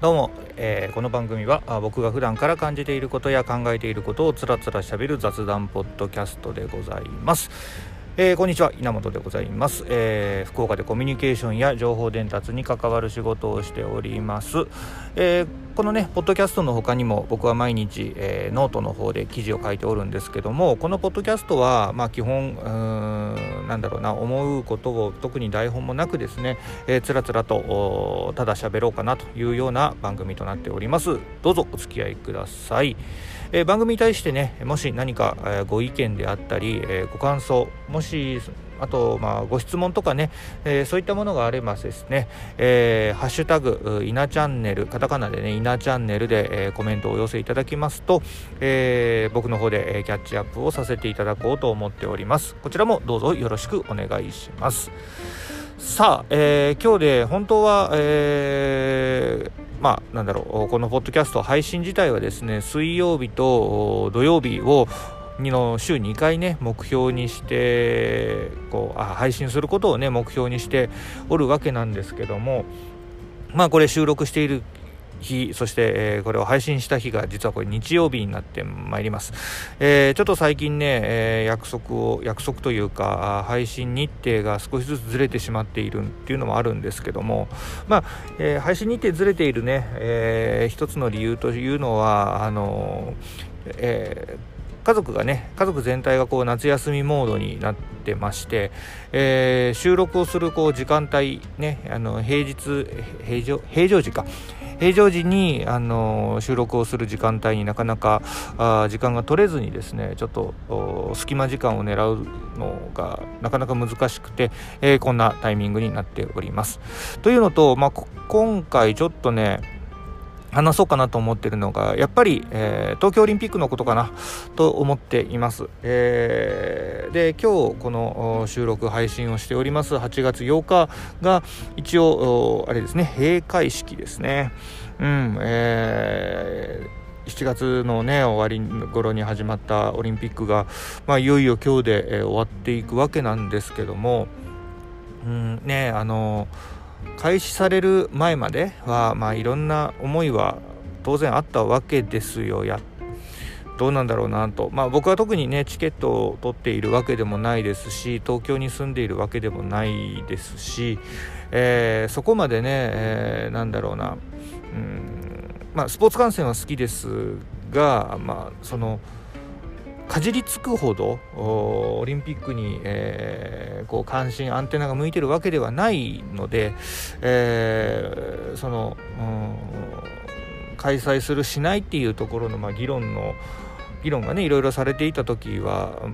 どうも、えーこの番組は僕が普段から感じていることや考えていることをつらつらしゃべる雑談ポッドキャストでございます。えーこんにちは。稲本でございます、えー福岡でコミュニケーションや情報伝達に関わる仕事をしております、えーこのねポッドキャストの他にも僕は毎日、えーノートの方で記事を書いておるんですけどもこのポッドキャストはまあ基本うんなんだろうな思うことを特に台本もなくですね、えーつらつらとただ喋ろうかなというような番組となっております。どうぞお付き合いください、えー番組に対してねもし何か、えご意見であったり、えーご感想もしあと、まあ、ご質問とかね、えーそういったものがあればですね、えーハッシュタグ、う稲チャンネル、カタカナでね、稲チャンネルで、えーコメントをお寄せいただきますと、えー僕の方で、えーキャッチアップをさせていただこうと思っております。こちらもどうぞよろしくお願いします。さあ、えー今日で本当は、えーまあ、なんだろう、このポッドキャスト配信自体はですね、水曜日と土曜日をの週2回ね目標にしてこうあ配信することをね目標にしておるわけなんですけどもまあこれ収録している日そして、えこれを配信した日が実はこれ日曜日になってまいります、えーちょっと最近ね、え約束を約束というか配信日程が少しずつずれてしまっているっていうのもあるんですけどもまあ、えー配信日程ずれているね、えー一つの理由というのはあのえー家族がね家族全体がこう夏休みモードになってまして、えー収録をするこう時間帯ねあの平日平常平常時か平常時にあの収録をする時間帯になかなかあ時間が取れずにですねちょっと隙間時間を狙うのがなかなか難しくて、えーこんなタイミングになっております。というのと、まあ、今回ちょっとね話そうかなと思ってるのがやっぱり、えー東京オリンピックのことかなと思っています、えーで今日この収録配信をしております8月8日が一応あれですね閉会式ですね。うんえー7月のね終わり頃に始まったオリンピックが、まあ、いよいよ今日で、えー終わっていくわけなんですけども、うんねあの開始される前までは、まあ、いろんな思いは当然あったわけですよ。やどうなんだろうなと、まあ、僕は特にねチケットを取っているわけでもないですし東京に住んでいるわけでもないですし、えーそこまでね、えーなんだろうな。うん、まあ、スポーツ観戦は好きですが、まあ、そのかじりつくほどオリンピックに、えーこう関心アンテナが向いてるわけではないので、えーその、うん開催するしないっていうところの、まあ、議論の議論がねいろいろされていた時は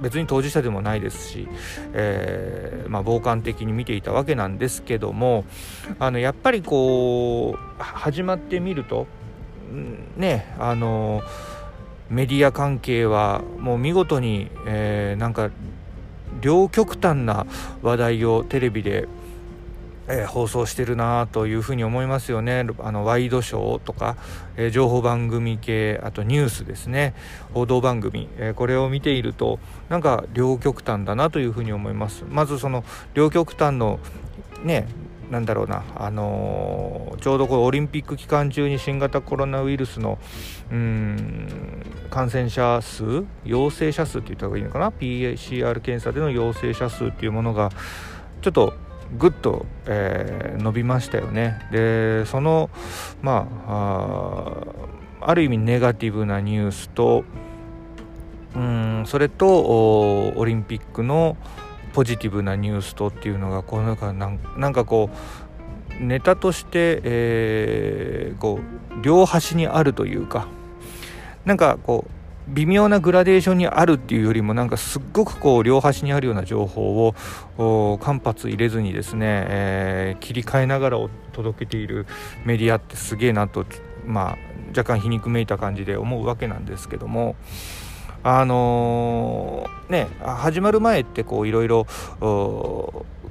別に当事者でもないですし、えーまあ、傍観的に見ていたわけなんですけどもあのやっぱりこう始まってみるとねあのメディア関係はもう見事に、えーなんか両極端な話題をテレビで、えー放送してるなというふうに思いますよね。あのワイドショーとか、えー情報番組系あとニュースですね。報道番組、えーこれを見ているとなんか両極端だなというふうに思います。まずその両極端のねなんだろうな、あのーちょうどこうオリンピック期間中に新型コロナウイルスのうん感染者数陽性者数って言った方がいいのかな？PCR 検査での陽性者数っていうものがちょっとぐっと、えー伸びましたよね。でそのまああある意味ネガティブなニュースとうんそれとオリンピックのポジティブなニュースとっていうのがこうなんかなんかこうネタとして、えーこう両端にあるというかなんかこう微妙なグラデーションにあるっていうよりもなんかすっごくこう両端にあるような情報を間髪入れずにですね、えー切り替えながらお届けているメディアってすげえなとまあ若干皮肉めいた感じで思うわけなんですけどもあのーね始まる前ってこういろいろ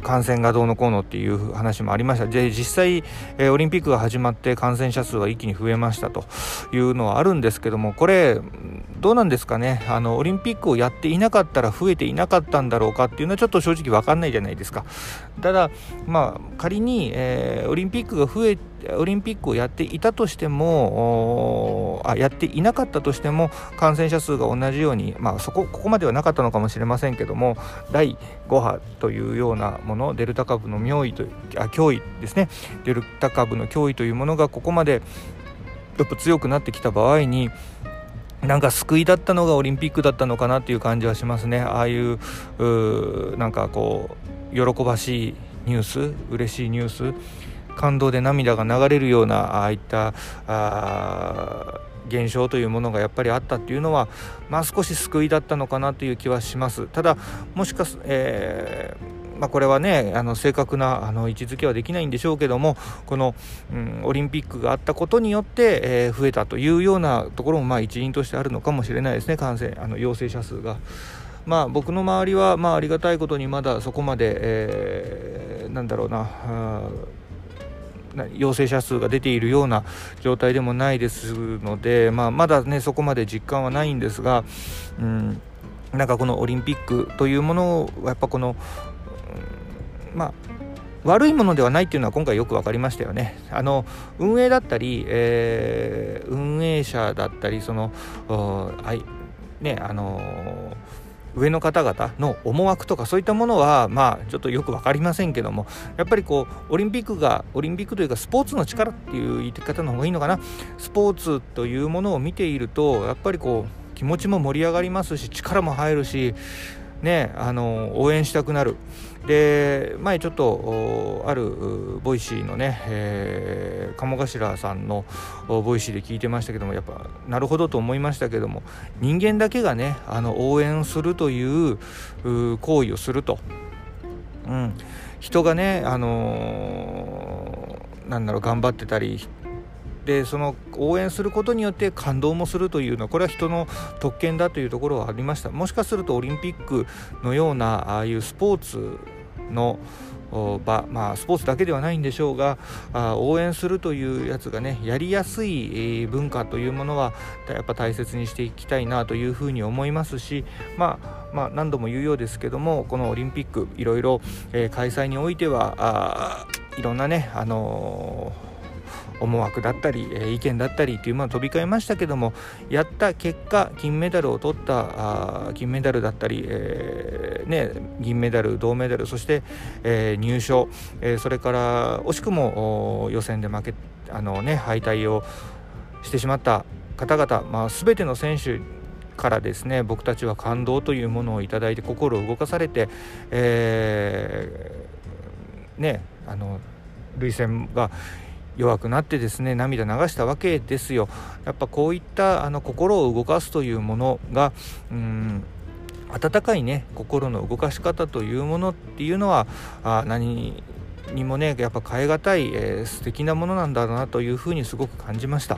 感染がどうのこうのっていう話もありました。で実際、えーオリンピックが始まって感染者数は一気に増えましたというのはあるんですけどもこれどうなんですかね。あのオリンピックをやっていなかったら増えていなかったんだろうかっていうのはちょっと正直分かんないじゃないですか。ただまあ仮に、えーオリンピックが増えオリンピックをやっていたとしてもあやっていなかったとしても感染者数が同じように、まあ、そこここまではなかったのかもしれませんけども第5波というようなものデルタ株の脅威とあ脅威ですね。デルタ株の脅威というものがここまでやっぱ強くなってきた場合になんか救いだったのがオリンピックだったのかなっていう感じはしますね。ああいうなんかこう喜ばしいニュース嬉しいニュース感動で涙が流れるようなああいったあ現象というものがやっぱりあったっていうのは、まあ、少し救いだったのかなという気はしますただもしかす、えーまあ、これはねあの正確なあの位置づけはできないんでしょうけどもこの、うん、オリンピックがあったことによって、えー、増えたというようなところもまあ一因としてあるのかもしれないですね感染あの陽性者数が。まあ、僕の周りは、まあ、ありがたいことにまだそこまで、えー、なんだろうな陽性者数が出ているような状態でもないですので、まあ、まだねそこまで実感はないんですが、うん、なんかこのオリンピックというものをやっぱこの、うん、まあ悪いものではないっていうのは今回よく分かりましたよね。あの運営だったり、えー、運営者だったりそのいねあのー上の方々の思惑とかそういったものはまあちょっとよく分かりませんけどもやっぱりこうオリンピックがオリンピックというかスポーツの力っていう言い方の方がいいのかな？スポーツというものを見ているとやっぱりこう気持ちも盛り上がりますし力も入るしねあの応援したくなる。で前ちょっとある Voicyのね、えー、鴨頭さんのVoicyで聞いてましたけどもやっぱなるほどと思いましたけども人間だけがねあの応援するという行為をすると、うん、人がねあのー、なんだろう頑張ってたりでその応援することによって感動もするというのはこれは人の特権だというところはありました。もしかするとオリンピックのようなああいうスポーツの場、まあ、スポーツだけではないんでしょうがあ応援するというやつがねやりやすい文化というものはやっぱ大切にしていきたいなというふうに思いますし、まあ、まあ、何度も言うようですけどもこのオリンピックいろいろ、えー、開催においてはいろんなね、あのー思惑だったり、え、意見だったりっていうものを飛び交いましたけどもやった結果金メダルを取ったあ金メダルだったり、えー、ね、銀メダル銅メダルそして、えー、入賞、えそれから惜しくも予選で負けあの、ね、敗退をしてしまった方々、まあ、全ての選手からですね僕たちは感動というものをいただいて心を動かされて、えー、ねあの涙腺が弱くなってですね涙流したわけですよやっぱこういったあの心を動かすというものがうん温かいね心の動かし方というものっていうのはあ何にもねやっぱ変え難い、えー、素敵なものなんだろうなというふうにすごく感じました。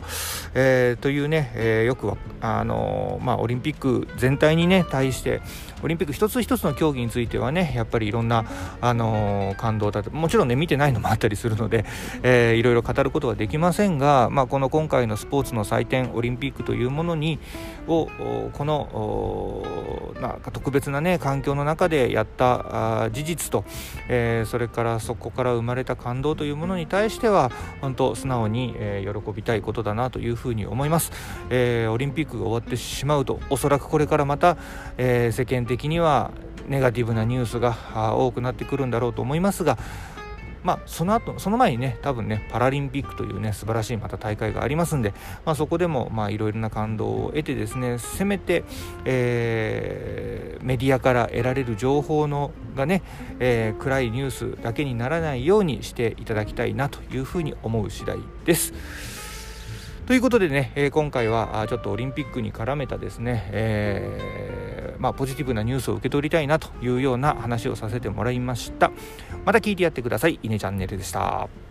えー、というね、えー、よくあのまあ、オリンピック全体にね対してオリンピック一つ一つの競技についてはねやっぱりいろんな、あの感動だともちろんね見てないのもあったりするので、えー、いろいろ語ることはできませんが、まあ、この今回のスポーツの祭典オリンピックというものにをこのなんか特別なね環境の中でやった事実と、えー、それからそこから生まれた感動というものに対しては本当素直に、えー、喜びたいことだなというふうに思います、えー、オリンピックが終わってしまうとおそらくこれからまた、え世間的にはネガティブなニュースが多くなってくるんだろうと思いますがまあ、その後その前にね多分ねパラリンピックというね素晴らしいまた大会がありますんで、まあ、そこでもいろいろな感動を得てですねせめて、えー、メディアから得られる情報のがね、えー、暗いニュースだけにならないようにしていただきたいなというふうに思う次第です。ということでね、えー、今回はちょっとオリンピックに絡めたですね、えー、まあ、ポジティブなニュースを受け取りたいなというような話をさせてもらいました。また聞いてやってください。イネチャンネルでした。